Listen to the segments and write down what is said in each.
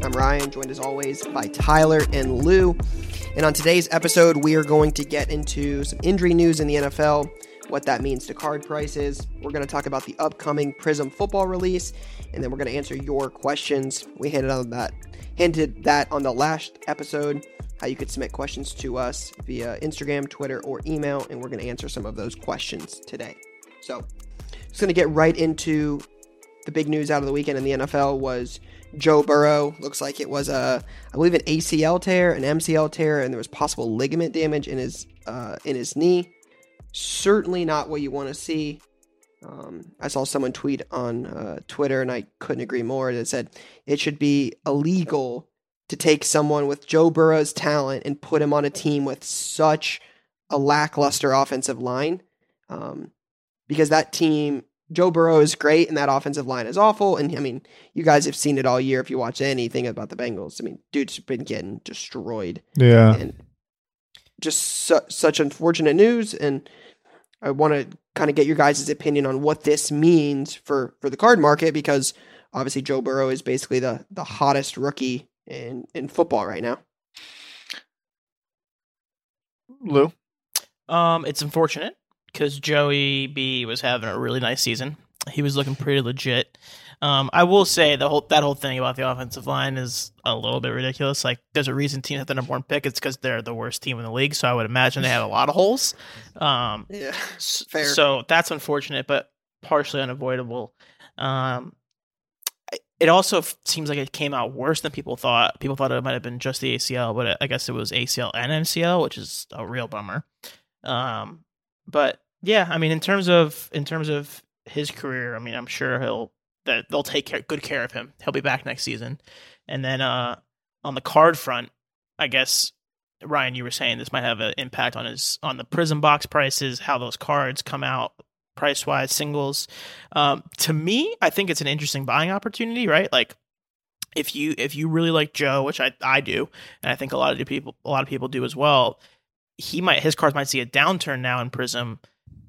I'm Ryan, joined as always by Tyler and Lou. And on today's episode, we are going to get into some injury news in the NFL, what that means to card prices. We're going to talk about the upcoming Prism football release, and then we're going to answer your questions. We hinted on that, hinted that on the last episode, how you could submit questions to us via Instagram, Twitter, or email, and we're going to answer some of those questions today. So, just going to get right into the big news out of the weekend in the NFL was Joe Burrow. Looks like it was a, I believe, an ACL tear, an MCL tear, and there was possible ligament damage in his uh, in his knee. Certainly not what you want to see. Um, I saw someone tweet on uh, Twitter, and I couldn't agree more. That said it should be illegal to take someone with Joe Burrow's talent and put him on a team with such a lackluster offensive line, um, because that team Joe Burrow is great and that offensive line is awful. And I mean, you guys have seen it all year if you watch anything about the Bengals. I mean, dude's been getting destroyed. Yeah. And just su- such unfortunate news. And I want to kind of get your guys' opinion on what this means for, for the card market because obviously Joe Burrow is basically the, the hottest rookie in, in football right now. Lou? Um, it's unfortunate because Joey B was having a really nice season. He was looking pretty legit. Um, I will say the whole that whole thing about the offensive line is a little bit ridiculous. Like, there's a reason teams have the number one pick. It's because they're the worst team in the league. So I would imagine they have a lot of holes. Um, yeah, fair. So that's unfortunate, but partially unavoidable. Um, it also seems like it came out worse than people thought. People thought it might have been just the ACL, but I guess it was ACL and MCL, which is a real bummer. Um, but yeah, I mean, in terms of in terms of his career, I mean, I'm sure he'll that they'll take care, good care of him. He'll be back next season. And then uh, on the card front, I guess Ryan, you were saying this might have an impact on his on the Prism box prices, how those cards come out price wise, singles. Um, to me, I think it's an interesting buying opportunity, right? Like if you if you really like Joe, which I I do, and I think a lot of people a lot of people do as well, he might his cards might see a downturn now in Prism.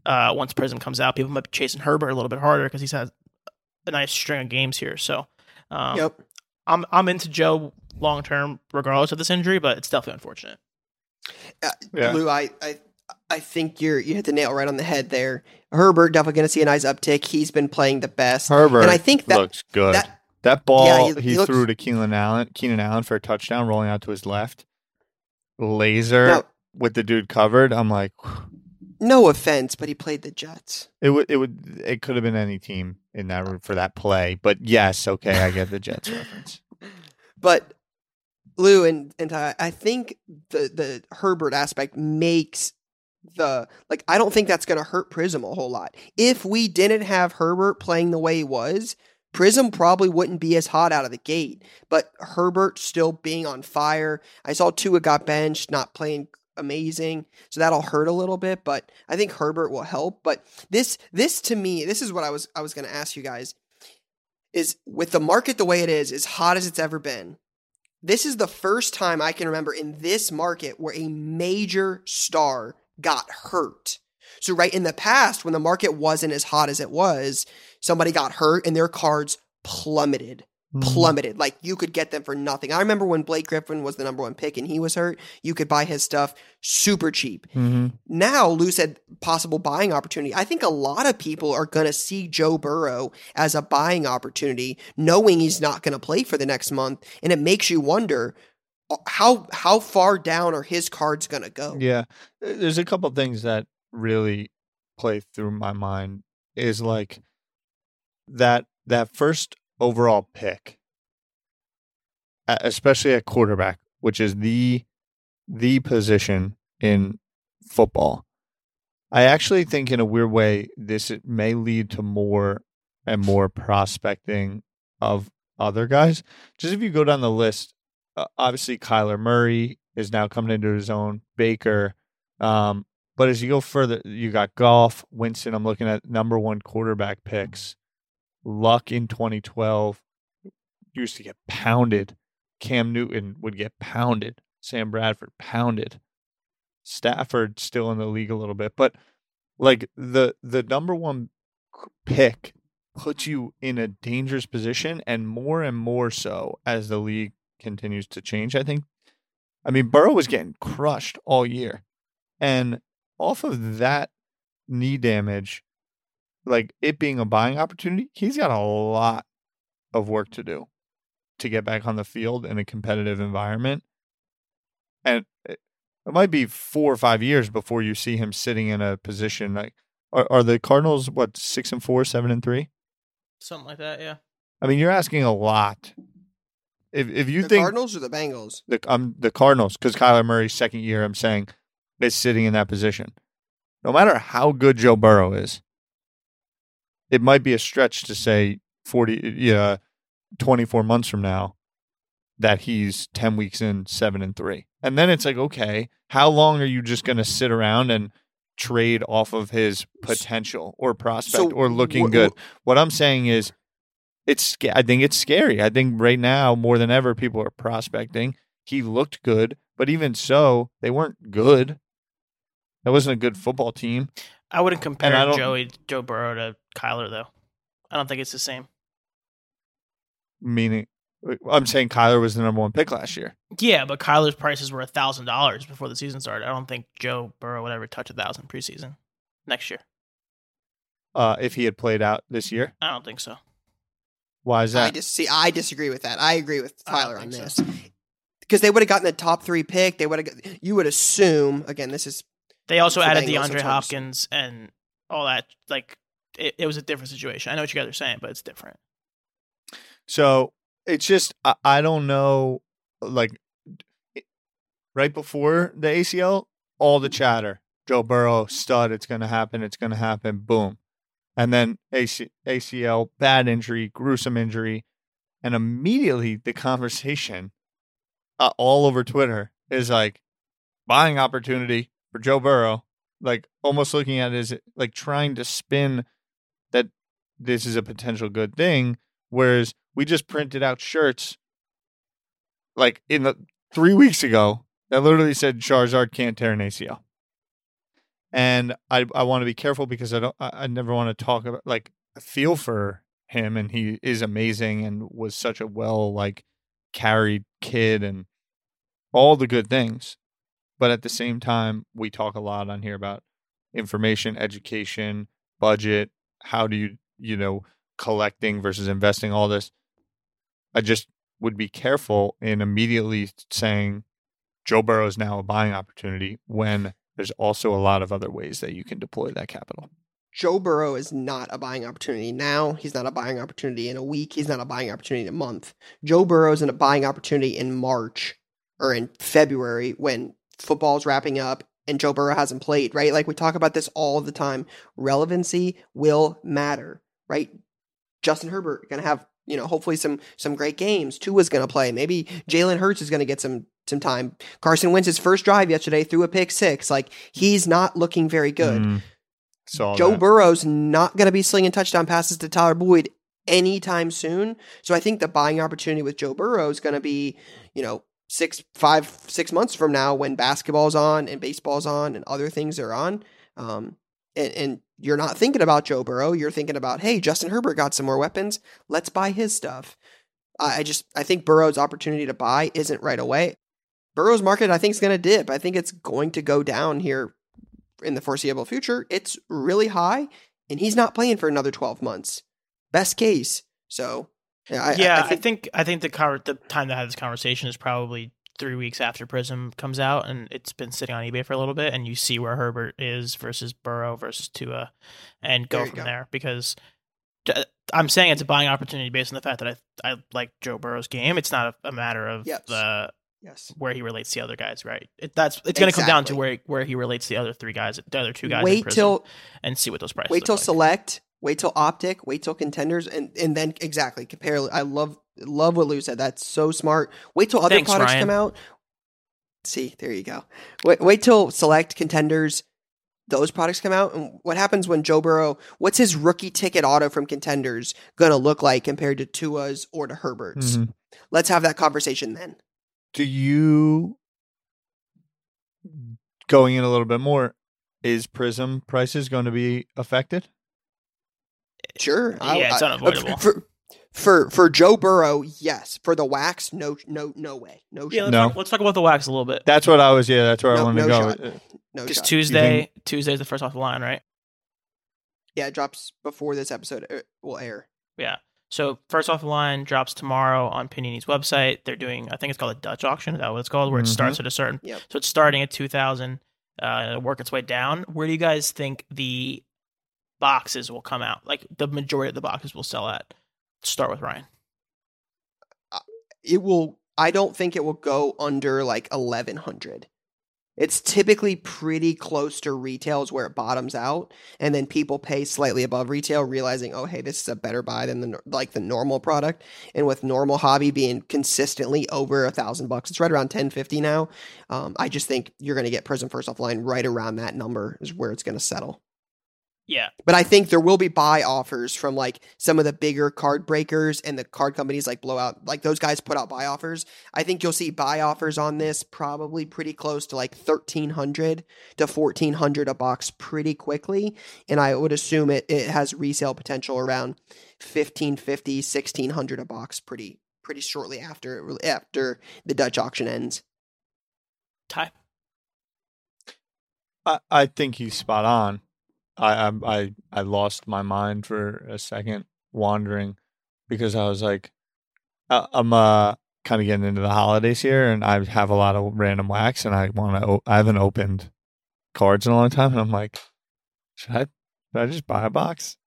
Uh, once Prism comes out, people might be chasing Herbert a little bit harder because he's had a nice string of games here. So, um, yep, I'm I'm into Joe long term, regardless of this injury, but it's definitely unfortunate. Uh, yeah. Lou, I, I I think you're you hit the nail right on the head there. Herbert definitely going to see a nice uptick. He's been playing the best. Herbert, and I think that looks good. That, that ball yeah, he, he, he looks, threw to Keenan Allen, Keenan Allen for a touchdown, rolling out to his left, laser now, with the dude covered. I'm like, no offense, but he played the Jets. It would it would it could have been any team in that for that play, but yes, okay, I get the Jets reference. But Lou and and I, I think the the Herbert aspect makes the like I don't think that's going to hurt Prism a whole lot. If we didn't have Herbert playing the way he was, Prism probably wouldn't be as hot out of the gate. But Herbert still being on fire. I saw Tua got benched, not playing amazing, so that'll hurt a little bit. But I think Herbert will help. But this this to me, this is what I was I was going to ask you guys is with the market the way it is, as hot as it's ever been. This is the first time I can remember in this market where a major star got hurt. So, right in the past, when the market wasn't as hot as it was, somebody got hurt and their cards plummeted. Mm. Plummeted. Like you could get them for nothing. I remember when Blake Griffin was the number one pick and he was hurt, you could buy his stuff super cheap. Mm-hmm. Now, Lou said possible buying opportunity. I think a lot of people are going to see Joe Burrow as a buying opportunity, knowing he's not going to play for the next month. And it makes you wonder how how far down are his cards going to go? Yeah, there's a couple things that really play through my mind. Is like that that first overall pick, especially at quarterback, which is the the position in football. I actually think, in a weird way, this may lead to more and more prospecting of other guys. Just if you go down the list, uh, obviously Kyler Murray is now coming into his own. Baker, um, but as you go further, you got Goff, Winston. I'm looking at number one quarterback picks. Luck in 2012 used to get pounded. Cam Newton would get pounded. Sam Bradford pounded. Stafford still in the league a little bit, but like the the number one pick puts you in a dangerous position, and more and more so as the league continues to change. I think. I mean, Burrow was getting crushed all year, and off of that knee damage, like it being a buying opportunity, he's got a lot of work to do to get back on the field in a competitive environment. And it, it might be four or five years before you see him sitting in a position like are, are the Cardinals what six and four, seven and three? Something like that, yeah. I mean, you're asking a lot. If if you the think Cardinals or the Bengals? the um the Cardinals because Kyler Murray's second year, I'm saying, is sitting in that position. No matter how good Joe Burrow is, it might be a stretch to say forty, yeah, twenty four months from now that he's ten weeks in, seven and three, and then it's like, okay, how long are you just going to sit around and trade off of his potential or prospect So or looking wh- good? wh- What I'm saying is, it's I think it's scary. I think right now more than ever people are prospecting. He looked good, but even so, they weren't good. That wasn't a good football team. I wouldn't compare I Joey Joe Burrow to Kyler though. I don't think it's the same. Meaning, I'm saying Kyler was the number one pick last year. Yeah, but Kyler's prices were a thousand dollars before the season started. I don't think Joe Burrow would ever touch a thousand preseason next year. Uh, if he had played out this year, I don't think so. why is I that? just see. I disagree with that. I agree with I don't Tyler on think this so. because they would have gotten the top three pick. They would have. You would assume again. This is They also added Bengals, DeAndre that's what I'm Hopkins and all that. Like it, it was a different situation. I know what you guys are saying, but it's different. So it's just I, I don't know. Like right before the ACL, all the chatter: Joe Burrow stud. It's going to happen. It's going to happen. Boom, and then AC, ACL, bad injury, gruesome injury, and immediately the conversation uh, all over Twitter is like buying opportunity for Joe Burrow. Like almost looking at it as like trying to spin that this is a potential good thing Whereas we just printed out shirts like in the three weeks ago that literally said Charizard can't tear an ACL. And I I want to be careful because I don't I, I never want to talk about like feel for him and he is amazing and was such a well like carried kid and all the good things. But at the same time, we talk a lot on here about information, education, budget, how do you, you know, collecting versus investing, all this. I just would be careful in immediately saying Joe Burrow is now a buying opportunity when there's also a lot of other ways that you can deploy that capital. Joe Burrow is not a buying opportunity now. He's not a buying opportunity in a week. He's not a buying opportunity in a month. Joe Burrow is in a buying opportunity in March or in February when football's wrapping up and Joe Burrow hasn't played, right? Like we talk about this all the time. Relevancy will matter, right? Justin Herbert going to have, you know, hopefully some some great games. Tua's going to play. Maybe Jalen Hurts is going to get some some time. Carson Wentz's first drive yesterday threw a pick six. Like he's not looking very good. Mm, Joe that. Burrow's not going to be slinging touchdown passes to Tyler Boyd anytime soon. So I think the buying opportunity with Joe Burrow is going to be, you know, six, five, six months from now when basketball's on and baseball's on and other things are on. Um, and, and you're not thinking about Joe Burrow. You're thinking about, hey, Justin Herbert got some more weapons. Let's buy his stuff. I I just, I think Burrow's opportunity to buy isn't right away. Burrow's market, I think, is going to dip. I think it's going to go down here in the foreseeable future. It's really high, and he's not playing for another 12 months. Best case. So, yeah, I, yeah, I, think, I think the conver- the time to have this conversation is probably three weeks after Prism comes out, and it's been sitting on eBay for a little bit, and you see where Herbert is versus Burrow versus Tua, and go There from go. there. Because I'm saying it's a buying opportunity based on the fact that I I like Joe Burrow's game. It's not a, a matter of Yes. the yes. where he relates to the other guys, right? It, that's it's going to come down to where where he relates to the other three guys, the other two guys. Wait till and see what those prices. wait till like. select, wait till optic, wait till contenders, and and then exactly compare. I love love what Lou said. That's so smart. Wait till other Thanks, products Ryan. come out. See, there you go. Wait, wait till select contenders. Those products come out, and what happens when Joe Burrow? What's his rookie ticket auto from contenders gonna look like compared to Tua's or to Herbert's? Mhm. Let's have that conversation then. Do you going in a little bit more? Is Prism prices going to be affected? Sure. Yeah, it's unavoidable. For, for for Joe Burrow, yes. For the wax, no, no, no way, no, Yeah, let's, No. talk, let's talk about the wax a little bit. That's what I was. Yeah, that's where I wanted no to shot. go. no Because shot. Tuesday, Tuesday's the first off the line, right? yeah, it drops before this episode uh, will air. Yeah. So first off the line drops tomorrow on Panini's website. They're doing, I think it's called a Dutch auction. Is that what it's called? Where it Mhm. starts at a certain. Yep. So it's starting at two thousand, uh, it'll work its way down. Where do you guys think the boxes will come out? Like the majority of the boxes will sell at. Start with Ryan. It will. I don't think it will go under like eleven hundred. It's typically pretty close to retails where it bottoms out, and then people pay slightly above retail, realizing, oh, hey, this is a better buy than the like the normal product. And with normal hobby being consistently over a thousand bucks, it's right around ten fifty now. Um, I just think you're going to get Prism first offline right around that number is where it's going to settle. Yeah. But I think there will be buy offers from like some of the bigger card breakers and the card companies like Blowout, like those guys put out buy offers. I think you'll see buy offers on this probably pretty close to like 1300 to 1400 a box pretty quickly. And I would assume it, it has resale potential around 1550, 1600 a box pretty pretty shortly after after the Dutch auction ends. Ty. I, I think he's spot on. I, I I lost my mind for a second, wandering, because I was like, I, I'm uh kind of getting into the holidays here, and I have a lot of random wax, and I want to. I haven't opened cards in a long time, and I'm like, should I? Should I just buy a box?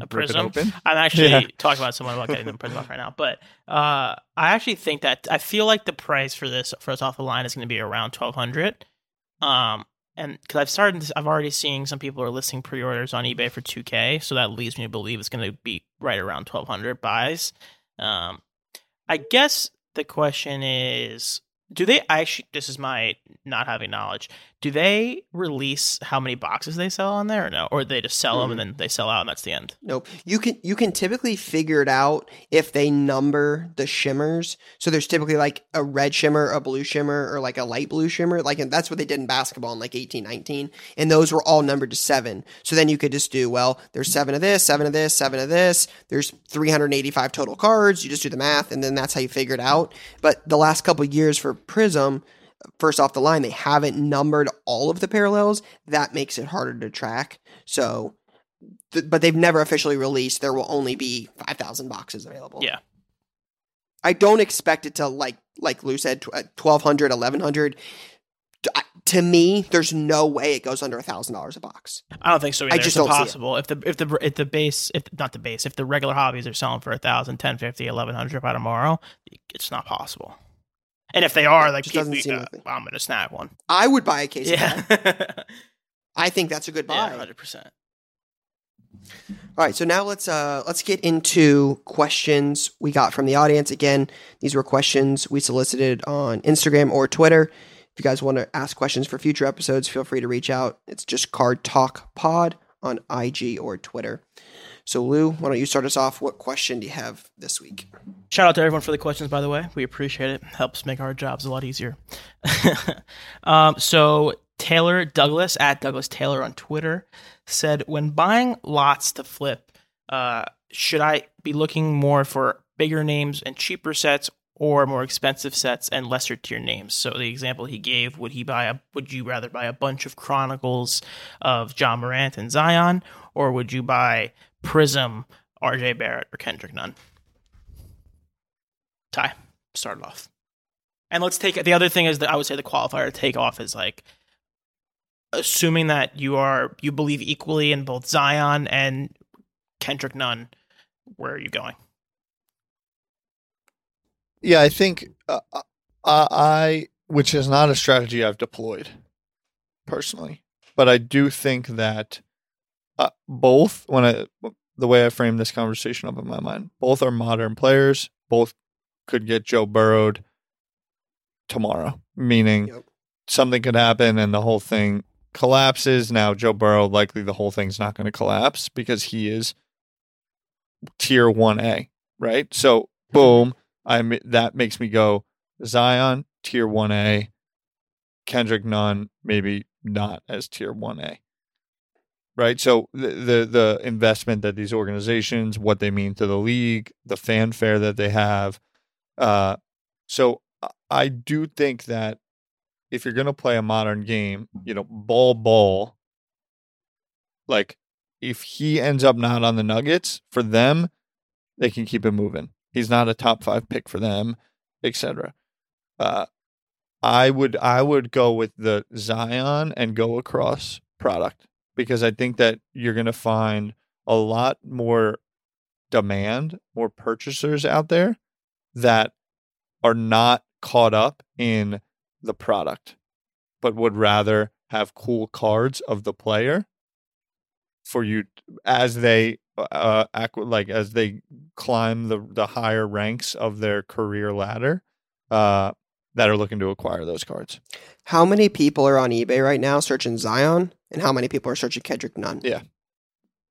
A Prism? open? I'm actually Yeah. talking about someone about getting them Prism off right now, but uh, I actually think that I feel like the price for this first off the line is going to be around twelve hundred. Um, and because I've started, I've already seen some people are listing pre-orders on eBay for two K, so that leads me to believe it's going to be right around twelve hundred buys. Um, I guess the question is, do they I actually? This is my not having knowledge. Do they release how many boxes they sell on there, or no? Or they just sell them and then they sell out, and that's the end? Nope. You can you can typically figure it out if they number the shimmers. So there's typically like a red shimmer, a blue shimmer, or like a light blue shimmer. Like and that's what they did in basketball in like eighteen nineteen. And those were all numbered to seven. So then you could just do, well, there's seven of this, seven of this, seven of this. There's 385 total cards. You just do the math, and then that's how you figure it out. But the last couple of years for Prism, first off the line, they haven't numbered all of the parallels. That makes it harder to track. So th- but they've never officially released there will only be 5000 boxes available Yeah. i don't expect it to like like lou said tw- uh, 1200 1100 to me there's no way it goes under a thousand dollars a box I don't think so either. I just it's don't see it. impossible. If the if the if the base if not the base if the regular hobbies are selling for a thousand, ten fifty, eleven hundred by tomorrow, it's not possible. And if they are, like doesn't seem uh. I'm gonna snag one. i would buy a case of Yeah, i think that's a good buy yeah, hundred percent. All right, so now let's uh let's get into questions we got from the audience. Again, these were questions we solicited on Instagram or Twitter. If you guys want to ask questions for future episodes, feel free to reach out. It's just Card Talk Pod on IG or Twitter. So Lou, why don't you start us off? What question do you have this week? Shout out to everyone for the questions, by the way. We appreciate it. Helps make our jobs a lot easier. um, so Taylor Douglas at Douglas Taylor on Twitter said, when buying lots to flip, uh, should I be looking more for bigger names and cheaper sets, or more expensive sets and lesser tier names? So the example he gave, would he buy a? Would you rather buy a bunch of Chronicles of Ja Morant and Zion, or would you buy Prism, R.J. Barrett, or Kendrick Nunn? Ty, started off. And let's take it the other thing is that I would say the qualifier to take off is like assuming that you are you believe equally in both Zion and Kendrick Nunn. Where are you going? Yeah, I think uh, uh, I, which is not a strategy I've deployed personally, but I do think that uh, both, when I, the way I frame this conversation up in my mind, both are modern players, both could get Joe Burrowed tomorrow, meaning Yep. something could happen and the whole thing collapses. Now, Joe Burrow, likely the whole thing's not going to collapse because he is tier 1A, right? So, boom, I that makes me go Zion, tier 1A, Kendrick Nunn, maybe not as tier 1A. Right? So the, the the investment that these organizations, what they mean to the league, the fanfare that they have. Uh so I- do think that if you're going to play a modern game, you know, ball ball like if he ends up not on the Nuggets, for them, they can keep it moving. He's not a top 5 pick for them, etc. Uh I would I would go with the Zion and go across product because I think that you're going to find a lot more demand, more purchasers out there that are not caught up in the product but would rather have cool cards of the player for you as they uh acqu- like as they climb the the higher ranks of their career ladder uh that are looking to acquire those cards. How many people are on eBay right now searching Zion, and how many people are searching Kendrick Nunn? Yeah.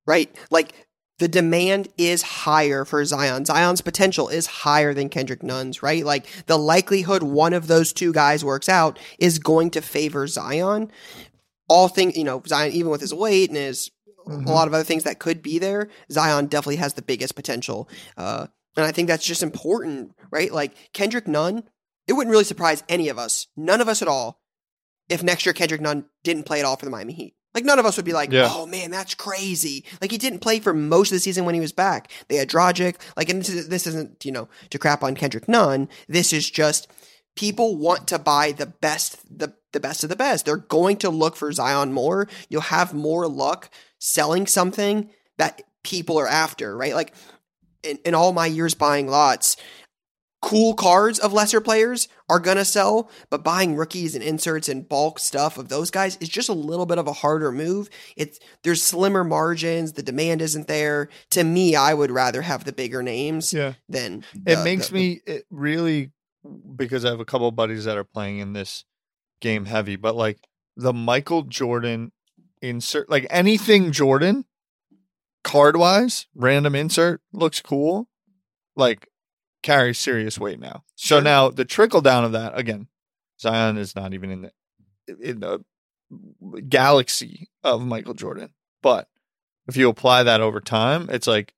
Right? Like the demand is higher for Zion. Zion's potential is higher than Kendrick Nunn's, right? Like the likelihood one of those two guys works out is going to favor Zion. All things, you know, Zion, even with his weight and his Mhm. a lot of other things that could be there, Zion definitely has the biggest potential. Uh, and I think that's just important, right? Like Kendrick Nunn, it wouldn't really surprise any of us, none of us at all, if next year Kendrick Nunn didn't play at all for the Miami Heat. Like none of us would be like, Yeah. "Oh man, that's crazy!" Like he didn't play for most of the season when he was back. They had Dragic. Like, and this, is, this isn't you know to crap on Kendrick Nunn. This is just people want to buy the best, the the best of the best. They're going to look for Zion more. You'll have more luck selling something that people are after, right? Like in, in all my years buying lots, cool cards of lesser players are gonna sell, but buying rookies and inserts and bulk stuff of those guys is just a little bit of a harder move. It's there's slimmer margins, the demand isn't there. To me, I would rather have the bigger names Yeah. than It the- makes the- me it really because I have a couple of buddies that are playing in this game heavy, but like the Michael Jordan insert like anything Jordan card wise, random insert looks cool. Like carries serious weight now. So now the trickle down of that again, Zion is not even in the in the galaxy of Michael Jordan. But if you apply that over time, it's like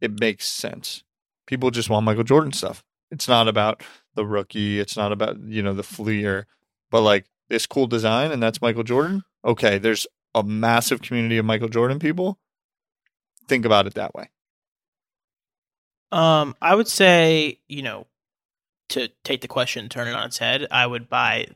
it makes sense. People just want Michael Jordan stuff. It's not about the rookie. It's not about, you know, the fleer, but like this cool design and that's Michael Jordan. Okay, there's a massive community of Michael Jordan people. Think about it that way. Um, I would say, you know, to take the question, turn it on its head, I would buy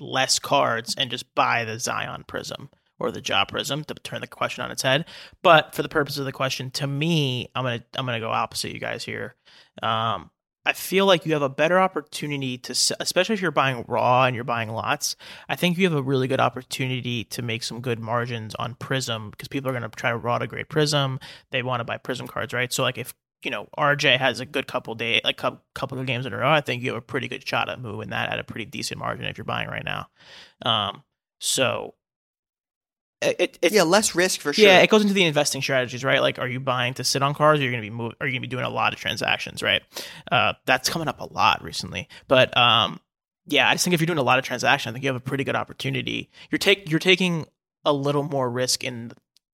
less cards and just buy the Zion Prism or the Ja Prism to turn the question on its head. But for the purpose of the question, to me, I'm gonna I'm gonna go opposite you guys here. Um, I feel like you have a better opportunity to, especially if you're buying raw and you're buying lots. I think you have a really good opportunity to make some good margins on Prism because people are going to try to raw to grade Prism. They want to buy Prism cards, right? So like if you know RJ has a good couple day, like couple couple of games in a row, I think you have a pretty good shot at moving that at a pretty decent margin if you're buying right now. Um, so it, it yeah, less risk for sure. yeah, it goes into the investing strategies, right? Like, are you buying to sit on cars? Or you're going to be move, Are you going to be doing a lot of transactions, right? Uh, that's coming up a lot recently. But um, yeah, I just think if you're doing a lot of transactions, I think you have a pretty good opportunity. You're take you're taking a little more risk in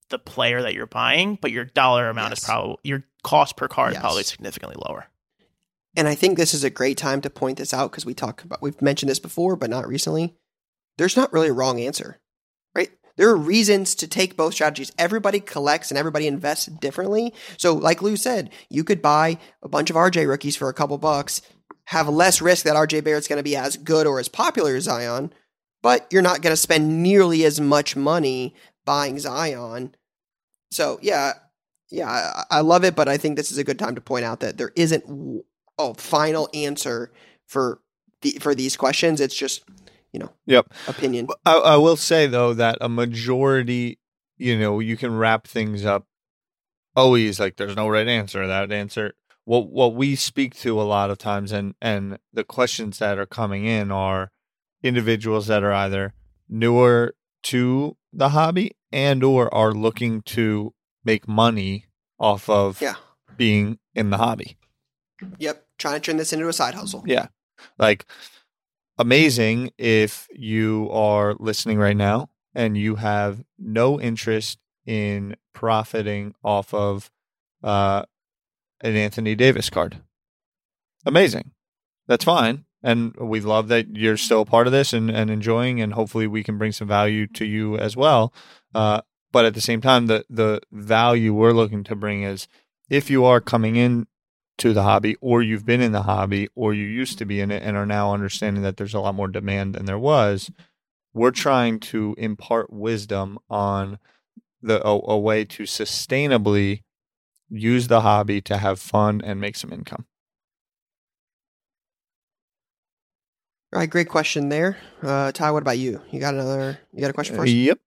the player that you're buying, but your dollar amount is probably your cost per card Yes. is probably significantly lower. And I think this is a great time to point this out because we talk about we've mentioned this before, but not recently. There's not really a wrong answer, right? There are reasons to take both strategies. Everybody collects and everybody invests differently. So, like Lou said, you could buy a bunch of RJ rookies for a couple bucks, have less risk that RJ Barrett's going to be as good or as popular as Zion, but you're not going to spend nearly as much money buying Zion. So, yeah, yeah, I, love it, but I think this is a good time to point out that there isn't a final answer for the for these questions. It's just you know Yep. opinion. I, I will say though that a majority, you know, you can wrap things up always like there's no right answer. That answer what what we speak to a lot of times and and the questions that are coming in are individuals that are either newer to the hobby and or are looking to make money off of Yeah. being in the hobby. Yep. Trying to turn this into a side hustle. Yeah. Like amazing if you are listening right now and you have no interest in profiting off of uh, an Anthony Davis card. Amazing. That's fine. And we love that you're still a part of this and, and enjoying, and hopefully we can bring some value to you as well. Uh, but at the same time, the the value we're looking to bring is if you are coming in to the hobby or you've been in the hobby or you used to be in it and are now understanding that there's a lot more demand than there was we're trying to impart wisdom on the a, a way to sustainably use the hobby to have fun and make some income All right, great question there. Uh, Ty, what about you? You got another? You got a question for us? Yep.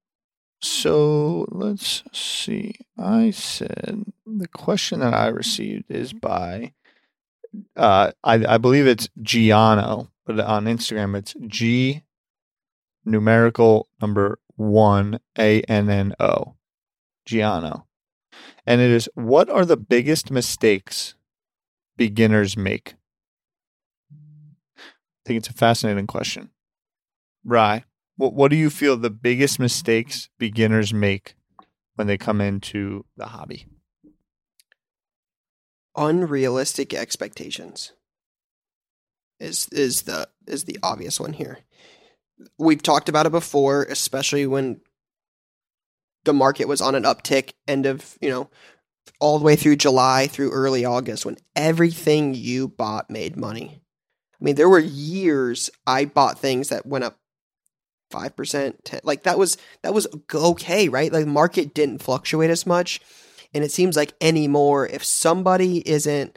So let's see. I said the question that I received is by, uh, I, I believe it's Giano, but on Instagram it's G numerical number one A N N O, Giano, and it is what are the biggest mistakes beginners make? I think it's a fascinating question. Rye, what what do you feel the biggest mistakes beginners make when they come into the hobby? Unrealistic expectations is is the is the obvious one here. We've talked about it before, especially when the market was on an uptick end of, you know, all the way through July through early August when everything you bought made money. I mean, there were years I bought things that went up 5%, 10, like that was that was okay, right? Like market didn't fluctuate as much. And it seems like anymore if somebody isn't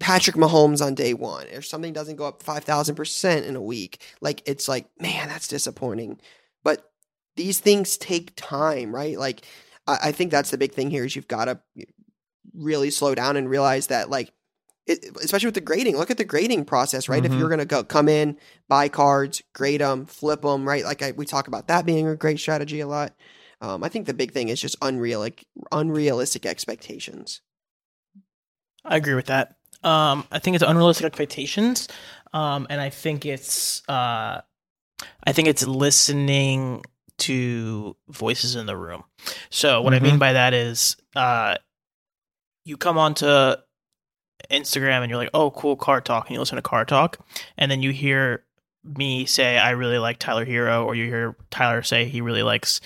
Patrick Mahomes on day one, if something doesn't go up 5,000% in a week, like it's like, man, that's disappointing. But these things take time, right? Like, I, I think that's the big thing here is you've got to really slow down and realize that, like, it, especially with the grading, look at the grading process, right? If Mhm. you're going to go come in, buy cards, grade them, flip them, right? Like I, we talk about that being a great strategy a lot. Um, I think the big thing is just unreal, like, unrealistic expectations. I agree with that. Um, I think it's unrealistic expectations, um, and I think it's uh, I think it's listening to voices in the room. So what I mean by that is, uh, you come onto Instagram and you're like, "Oh, cool, Card Talk," and you listen to Card Talk, and then you hear me say, "I really like Tyler Herro," or you hear Tyler say he really likes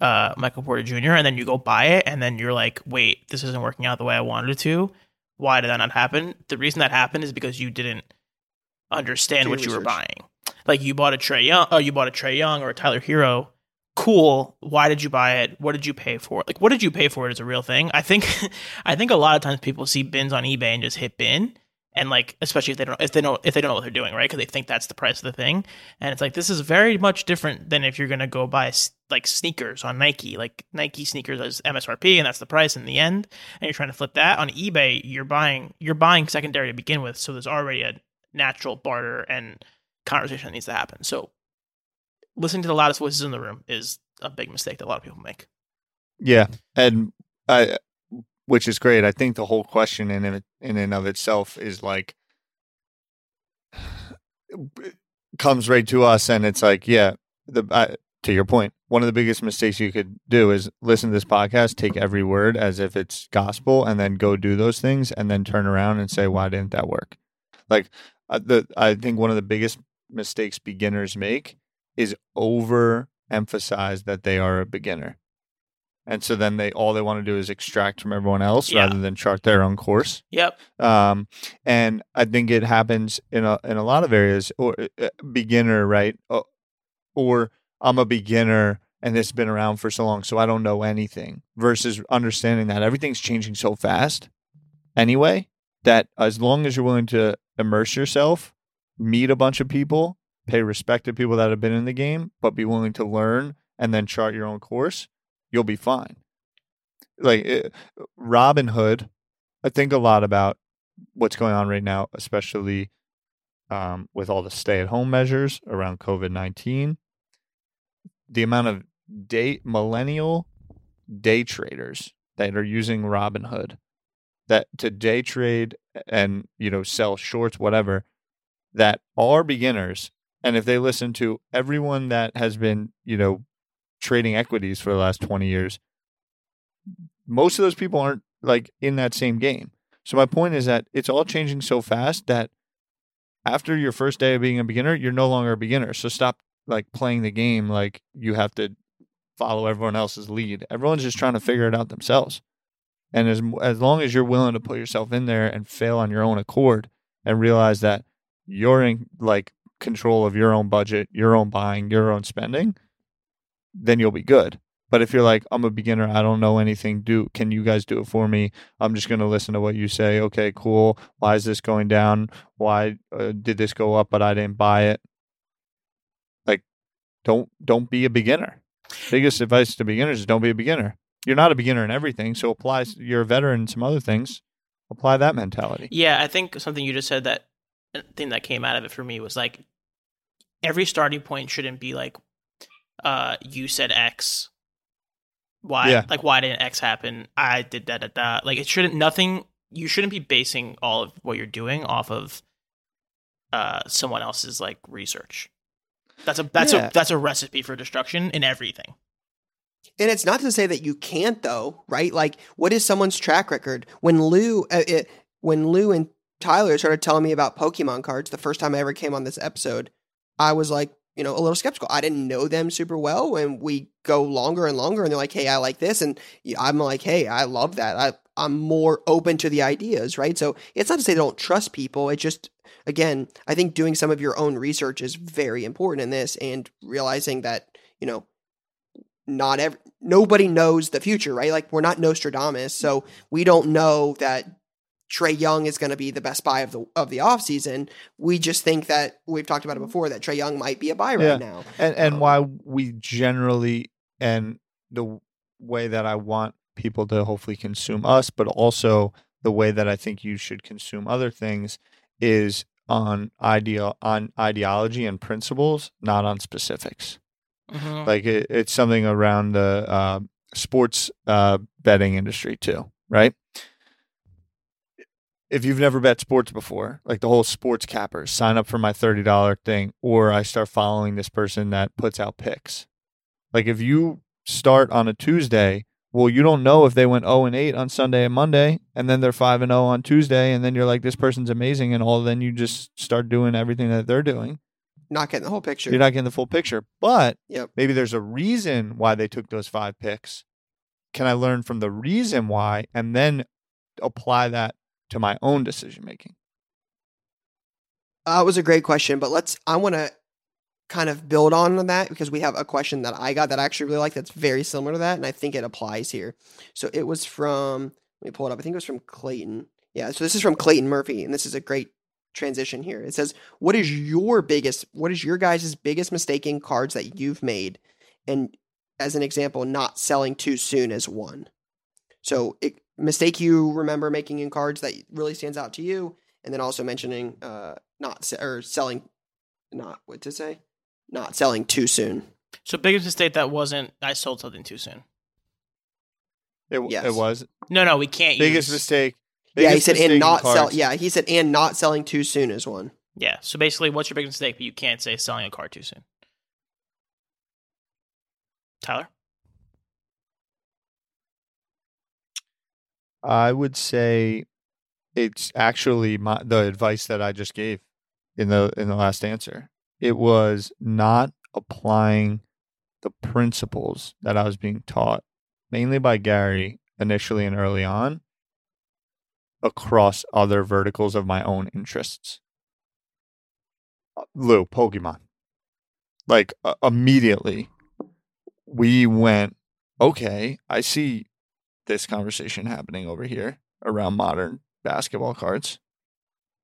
uh, Michael Porter Jr., and then you go buy it, and then you're like, "Wait, this isn't working out the way I wanted it to." Why did that not happen? The reason that happened is because you didn't understand Do what your you were buying. Like you bought a Trae Young, oh, you bought a Trae Young or a Tyler Herro. Cool. Why did you buy it? What did you pay for it? Like, what did you pay for it is a real thing. I think, I think a lot of times people see bins on eBay and just hit bin, and like, especially if they don't, if they don't, if they don't know what they're doing, right? Because they think that's the price of the thing, and it's like this is very much different than if you're gonna go buy like sneakers on Nike, like Nike sneakers is MSRP, and that's the price in the end, and you're trying to flip that on eBay. You're buying, you're buying secondary to begin with, so there's already a natural barter and conversation that needs to happen. So listening to the loudest voices in the room is a big mistake that a lot of people make. Yeah, and I, which is great. I think the whole question in it, in and of itself is like comes right to us, and it's like, yeah, the I, to your point, one of the biggest mistakes you could do is listen to this podcast, take every word as if it's gospel, and then go do those things, and then turn around and say, why didn't that work? Like uh, the, I think one of the biggest mistakes beginners make is over emphasize that they are a beginner. And so then they all they want to do is extract from everyone else Yeah. rather than chart their own course. Yep. Um, and I think it happens in a in a lot of areas. Or uh, beginner, right? Or, or I'm a beginner and it's been around for so long, so I don't know anything. Versus understanding that everything's changing so fast, anyway. That as long as you're willing to immerse yourself, meet a bunch of people, pay respect to people that have been in the game, but be willing to learn and then chart your own course, you'll be fine. Like uh, Robinhood, I think a lot about what's going on right now, especially um, with all the stay-at-home measures around COVID nineteen. The amount of day millennial day traders that are using Robinhood that to day trade and you know sell shorts whatever that are beginners and if they listen to everyone that has been you know trading equities for the last 20 years most of those people aren't like in that same game. So my point is that it's all changing so fast that after your first day of being a beginner you're no longer a beginner. So stop like playing the game like you have to follow everyone else's lead. Everyone's just trying to figure it out themselves. And as as long as you're willing to put yourself in there and fail on your own accord and realize that you're in like control of your own budget, your own buying, your own spending, then you'll be good. But if you're like, I'm a beginner, I don't know anything, do can you guys do it for me? I'm just going to listen to what you say. Okay, cool. Why is this going down? Why uh, did this go up but I didn't buy it? Like don't don't be a beginner. Biggest advice to beginners is don't be a beginner you're not a beginner in everything, so apply. You're a veteran in some other things. Apply that mentality. Yeah, I think something you just said that thing that came out of it for me was like every starting point shouldn't be like uh you said X. Why yeah. like why didn't X happen? I did da da da. Like it shouldn't nothing you shouldn't be basing all of what you're doing off of uh someone else's like research. That's a that's yeah. a that's a recipe for destruction in everything. And it's not to say that you can't, though, right? Like, what is someone's track record? When Lou, uh, it, when Lou and Tyler started telling me about Pokemon cards, the first time I ever came on this episode, I was like, you know, a little skeptical. I didn't know them super well, and we go longer and longer, and they're like, "Hey, I like this," and I'm like, "Hey, I love that." I I'm more open to the ideas, right? So it's not to say they don't trust people. It just again, I think doing some of your own research is very important in this, and realizing that you know not every nobody knows the future, right? Like we're not Nostradamus, so we don't know that Trae Young is going to be the best buy of the of the offseason. We just think that we've talked about it before that Trae Young might be a buy right yeah. now. And and um, why we generally and the way that I want people to hopefully consume us, but also the way that I think you should consume other things is on ideal on ideology and principles, not on specifics. Mm-hmm. Like it, it's something around the uh, sports uh, betting industry too, right? If you've never bet sports before, like the whole sports cappers, sign up for my thirty dollar thing, or I start following this person that puts out picks. Like if you start on a Tuesday, well, you don't know if they went zero oh and eight on Sunday and Monday, and then they're five and 0 on Tuesday, and then you're like, this person's amazing, and all. Then you just start doing everything that they're doing not getting the whole picture. You're not getting the full picture. But yep. maybe there's a reason why they took those five picks. Can I learn from the reason why and then apply that to my own decision making? Uh, was a great question, but let's. I want to kind of build on that because we have a question that I got that I actually really like that's very similar to that, and I think it applies here. So it was from. Let me pull it up. I think it was from Clayton. Yeah, so this is from Clayton Murphy, and this is a great transition here. It says, "What is your biggest? What is your guys' biggest mistake in cards that you've made?" And as an example, not selling too soon as one. So, it, mistake you remember making in cards that really stands out to you, and then also mentioning uh, not se- or selling, not what to say, not selling too soon. So, biggest mistake that wasn't I sold something too soon. It, yes. it was. No, no, we can't. Biggest use... mistake yeah, he said and not sell. Yeah, he said and not selling too soon is one. Yeah. So basically, what's your biggest mistake? But you can't say selling a car too soon. Tyler. I would say it's actually my the advice that I just gave in the in the last answer. It was not applying the principles that I was being taught mainly by Gary initially and early on across other verticals of my own interests. Uh, Lou, Pokemon. Like uh, immediately, we went, okay, I see this conversation happening over here around modern basketball cards.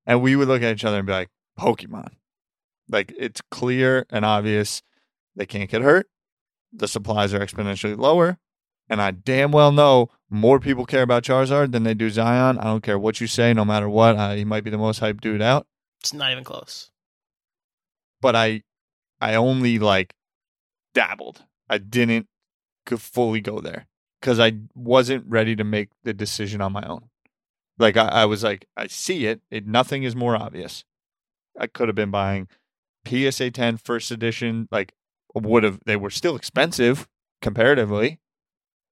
And we would look at each other and be like, Pokemon. Like it's clear and obvious they can't get hurt. The supplies are exponentially lower. And I damn well know more people care about Charizard than they do Zion. I don't care what you say, no matter what. Uh, he might be the most hyped dude out, It's not even close. but I, I only like dabbled. I didn't fully go there because I wasn't ready to make the decision on my own. Like I, I was like, I see it. it. Nothing is more obvious. I could have been buying PSA 10 first edition. Like would have. They were still expensive comparatively.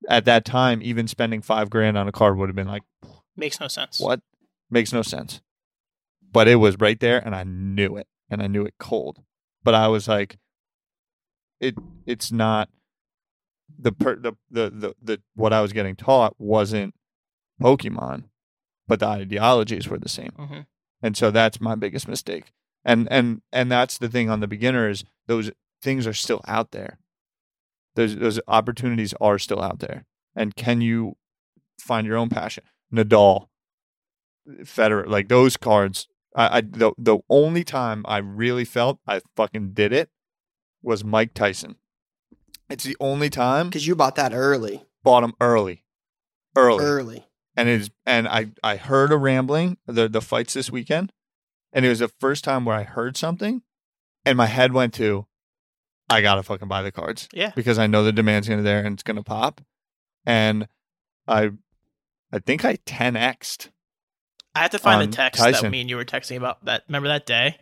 At that time, even spending five grand on a card would have been like, Makes no sense. what? Makes no sense. But it was right there, and I knew it, and I knew it cold. But I was like, it. It's not the per the the the, the what I was getting taught wasn't Pokemon, but the ideologies were the same, hmm and so that's my biggest mistake. And and and that's the thing on the beginner is those things are still out there. Those those opportunities are still out there, and can you find your own passion? Nadal, Federer, like those cards. I, I the the only time I really felt I fucking did it was Mike Tyson. It's the only time Because you bought that early, bought them early, early, early. and it is and I I heard a rambling the the fights this weekend, and it was the first time where I heard something, and my head went to, I gotta fucking buy the cards Yeah. because I know the demand's gonna there and it's gonna pop, and I I think I 10xed. I had to find the text that Tyson. me and you were texting about that. Remember that day?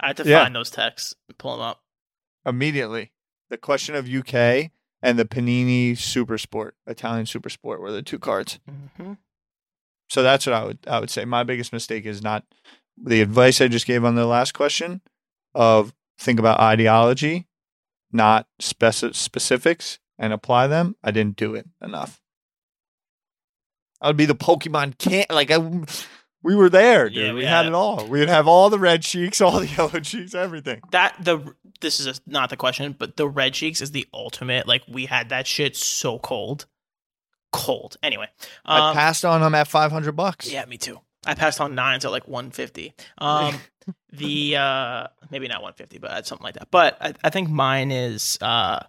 I had to Yeah. find those texts and pull them up. immediately. The question of UK and the Panini Super Sport, Italian Super Sport, were the two cards. hmm So that's what I would I would say. My biggest mistake is not the advice I just gave on the last question of think about ideology, not speci- specifics, and apply them. I didn't do it enough. I would be the Pokemon can't like I, we were there, dude. Yeah, we, we had had it it. all. We'd have all the red cheeks, all the yellow cheeks, everything. That the this is a, not the question, but the red cheeks is the ultimate. Like we had that shit so cold, cold. Anyway, I um, passed on them at five hundred bucks. yeah, me too. I passed on nines at like 150. Um, the uh, maybe not 150, but something like that. But I, I think mine is uh,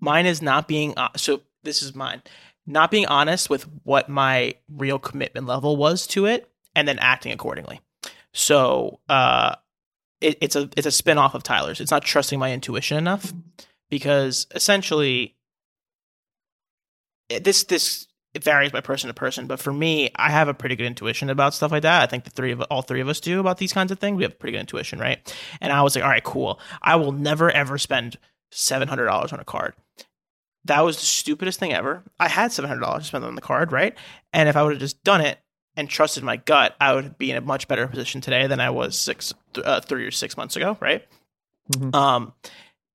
mine is not being uh, so. This is mine, not being honest with what my real commitment level was to it, and then acting accordingly. So uh, it, it's a it's a spin off of Tyler's. It's not trusting my intuition enough because essentially it- this this it varies by person to person, but for me, I have a pretty good intuition about stuff like that. I think the three of all three of us do about these kinds of things. We have pretty good intuition, right? And I was like, all right, cool. I will never ever spend seven hundred dollars on a card. That was the stupidest thing ever. I had seven hundred dollars to spend on the card, right? And if I would have just done it and trusted my gut, I would be in a much better position today than I was six, uh, three or six months ago, right? Mhm. Um,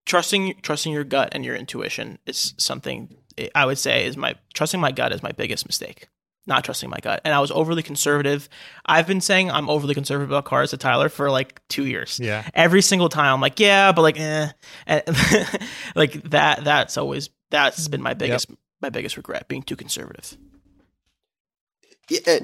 trusting trusting your gut and your intuition is something I would say is my trusting my gut is my biggest mistake. Not trusting my gut, and I was overly conservative. I've been saying I'm overly conservative about cars to Tyler for like two years. Yeah. Every single time, I'm like, yeah, but like, eh, and like that. That's always that's been my biggest my biggest regret being too conservative. Yeah,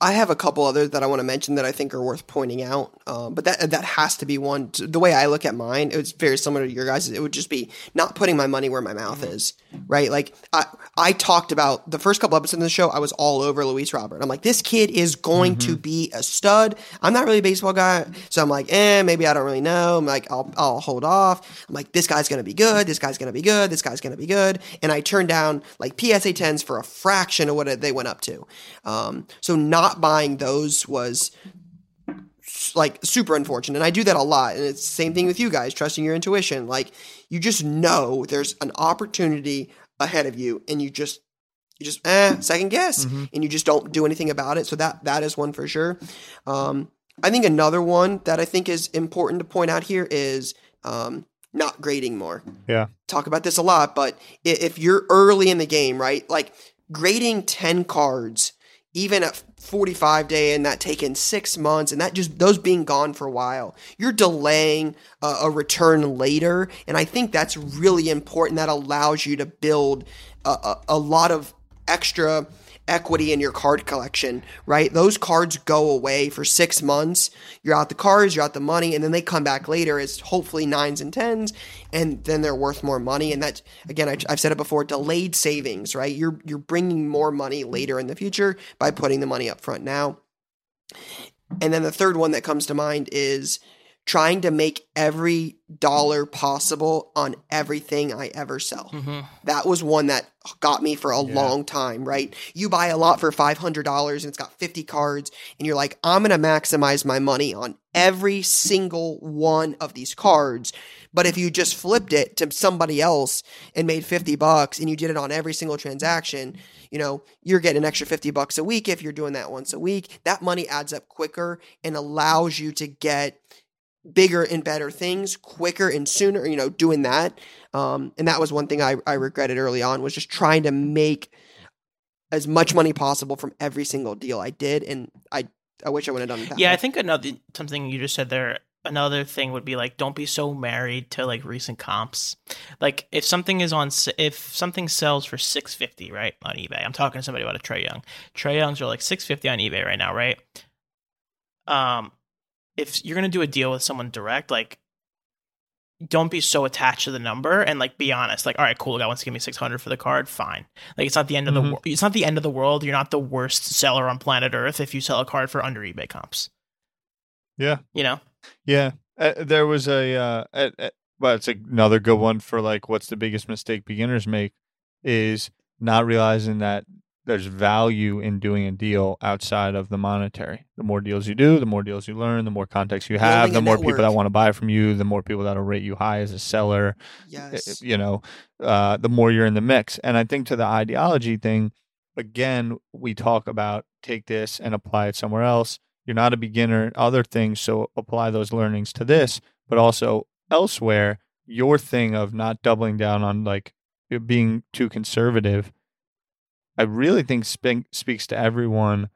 I have a couple others that I want to mention that I think are worth pointing out. Um, but that that has to be one. The way I look at mine, it's very similar to your guys. It would just be not putting my money where my mouth is, right? Like I I talked about the first couple episodes of the show. I was all over Luis Robert. I'm like, this kid is going to be a stud. I'm not really a baseball guy, so I'm like, eh, maybe I don't really know. I'm like, I'll I'll hold off. I'm like, this guy's gonna be good. This guy's gonna be good. This guy's gonna be good. And I turned down like PSA tens for a fraction of what they went up to. Um, so not buying those was like super unfortunate. And I do that a lot. And it's the same thing with you guys, trusting your intuition. Like you just know there's an opportunity ahead of you and you just you just eh, second guess and you just don't do anything about it. So that that is one for sure. Um, I think another one that I think is important to point out here is um, not grading more Yeah. talk about this a lot, but if you're early in the game, right? Like grading 10 cards, even at 45 day and that taking six months and that just those being gone for a while, you're delaying a, return later. And I think that's really important. That allows you to build a, a, a lot of extra equity in your card collection, right? Those cards go away for six months. You're out the cards, you're out the money, and then they come back later as hopefully nines and tens, and then they're worth more money. And that, again, I, I've said it before, delayed savings, right? You're you're bringing more money later in the future by putting the money up front now. And then the third one that comes to mind is trying to make every dollar possible on everything I ever sell. Mm-hmm. That was one that got me for a Yeah. long time, right? You buy a lot for $500 and it's got 50 cards, and you're like, I'm going to maximize my money on every single one of these cards. But if you just flipped it to somebody else and made 50 bucks and you did it on every single transaction, you know, you're getting an extra 50 bucks a week if you're doing that once a week. That money adds up quicker and allows you to get bigger and better things quicker and sooner, you know, doing that. Um, and that was one thing I, I regretted early on was just trying to make as much money possible from every single deal I did. And I, I wish I would have done that. Yeah, I think another something you just said there. Another thing would be like, don't be so married to like recent comps. Like, if something is on, if something sells for six fifty, right, on eBay. I'm talking to somebody about a Trae Young. Trae Youngs are like six fifty on eBay right now, right? Um, if you're gonna do a deal with someone direct, like, don't be so attached to the number and like be honest. Like, all right, cool, guy wants to give me six hundred for the card, fine. Like, it's not the end of the Mhm. world. It's not the end of the world. You're not the worst seller on planet Earth if you sell a card for under eBay comps. Yeah. You know. Yeah, uh, there was a, uh, uh, uh, but it's another good one for like what's the biggest mistake beginners make is not realizing that there's value in doing a deal outside of the monetary. The more deals you do, the more deals you learn, the more context you have, Building the more people that want to buy from you, the more people that'll rate you high as a seller. yes. you know, uh, the more you're in the mix. And I think to the ideology thing, again, we talk about take this and apply it somewhere else. You're not a beginner in other things, so apply those learnings to this, but also elsewhere. Your thing of not doubling down on like being too conservative, I really think spe- speaks to everyone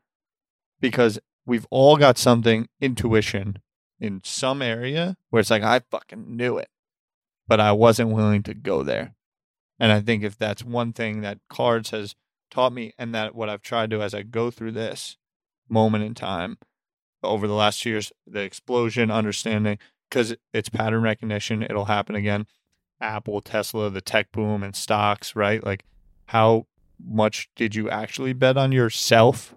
because we've all got something intuition in some area where it's like I fucking knew it but I wasn't willing to go there. And I think if that's one thing that cards has taught me, and that what I've tried to as I go through this moment in time over the last years, the explosion, understanding, because it's pattern recognition, it'll happen again. Apple, Tesla, the tech boom, and stocks, right? Like, how much did you actually bet on yourself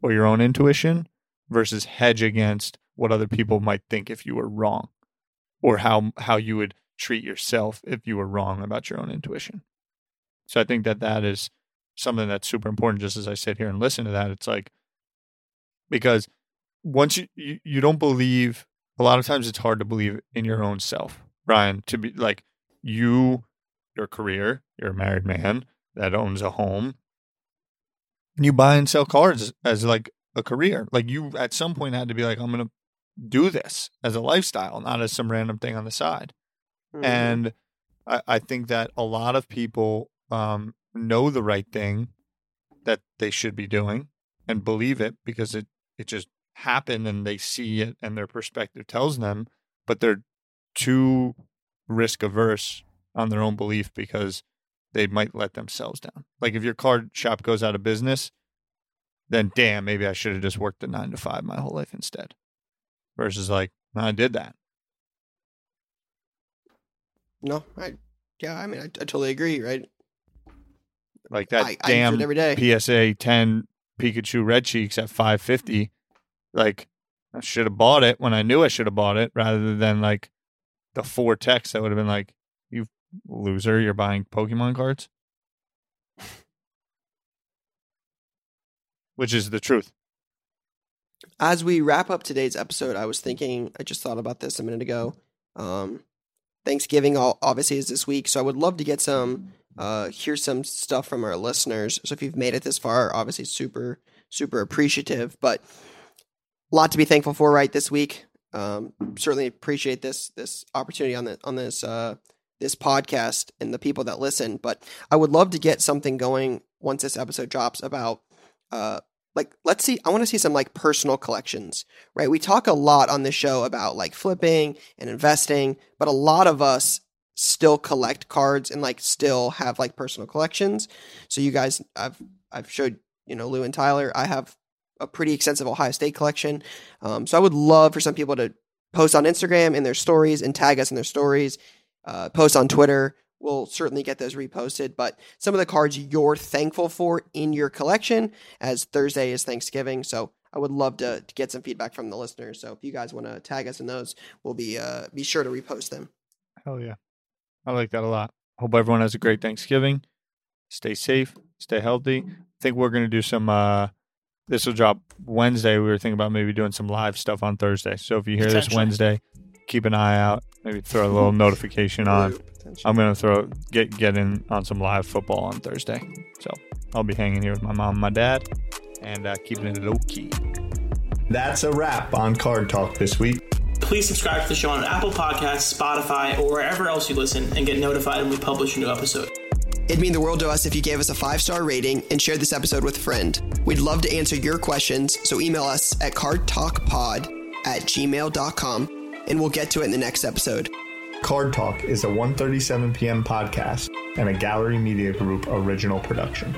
or your own intuition versus hedge against what other people might think if you were wrong or how how you would treat yourself if you were wrong about your own intuition. So I think that that is something that's super important. Just as I sit here and listen to that, it's like because once you you, you don't believe, a lot of times it's hard to believe in your own self, Brian. To be like you, your career, you're a married man that owns a home, and you buy and sell cars as like a career. Like you at some point had to be like, I'm gonna do this as a lifestyle, not as some random thing on the side. Mhm. And I, I think that a lot of people um, know the right thing that they should be doing and believe it because it, it just happened and they see it and their perspective tells them, but they're too risk averse on their own belief because they might let themselves down. Like if your card shop goes out of business, then damn, maybe I should have just worked a nine to five my whole life instead. Versus like, "No, I did that. no, I, yeah, I mean, I, I totally agree, right? Like that I, I damn it every day. PSA 10 Pikachu Red Cheeks at 550. Like, I should have bought it when I knew I should have bought it rather than like the four texts that would have been like, loser, you're buying Pokemon cards. Which is the truth. As we wrap up today's episode, I was thinking, I just thought about this a minute ago. Um, Thanksgiving all, obviously is this week, so I would love to get some, uh, hear some stuff from our listeners. So if you've made it this far, obviously super, super appreciative, but a lot to be thankful for right this week. Um, certainly appreciate this this opportunity on the on this uh, this podcast and the people that listen. But I would love to get something going once this episode drops about uh, like let's see i want to see some like personal collections right we talk a lot on this show about like flipping and investing but a lot of us still collect cards and like still have like personal collections so you guys i've i've showed you know Lou and Tyler. I have a pretty extensive Ohio State collection, um, so I would love for some people to post on Instagram in their stories and tag us in their stories. Uh, post on Twitter. We'll certainly get those reposted. But some of the cards you're thankful for in your collection, as Thursday is Thanksgiving, so I would love to, to get some feedback from the listeners. So if you guys want to tag us in those, we'll be uh, be sure to repost them. Hell yeah. I like that a lot. Hope everyone has a great Thanksgiving. Stay safe, stay healthy. I think we're going to do some, uh, this will drop Wednesday. We were thinking about maybe doing some live stuff on Thursday. So if you hear this Wednesday, keep an eye out. Maybe throw a little notification on. I'm going to throw, get, get in on some live football on Thursday. So I'll be hanging here with my mom and my dad and uh, keeping it low key. That's a wrap on Card Talk this week. Please subscribe to the show on Apple Podcasts, Spotify, or wherever else you listen and get notified when we publish a new episode. It'd mean the world to us if you gave us a five star rating and shared this episode with a friend. We'd love to answer your questions, so email us at cardtalkpod at gmail.com and we'll get to it in the next episode. Card Talk is a 1:37 p.m. podcast and a Gallery Media Group original production.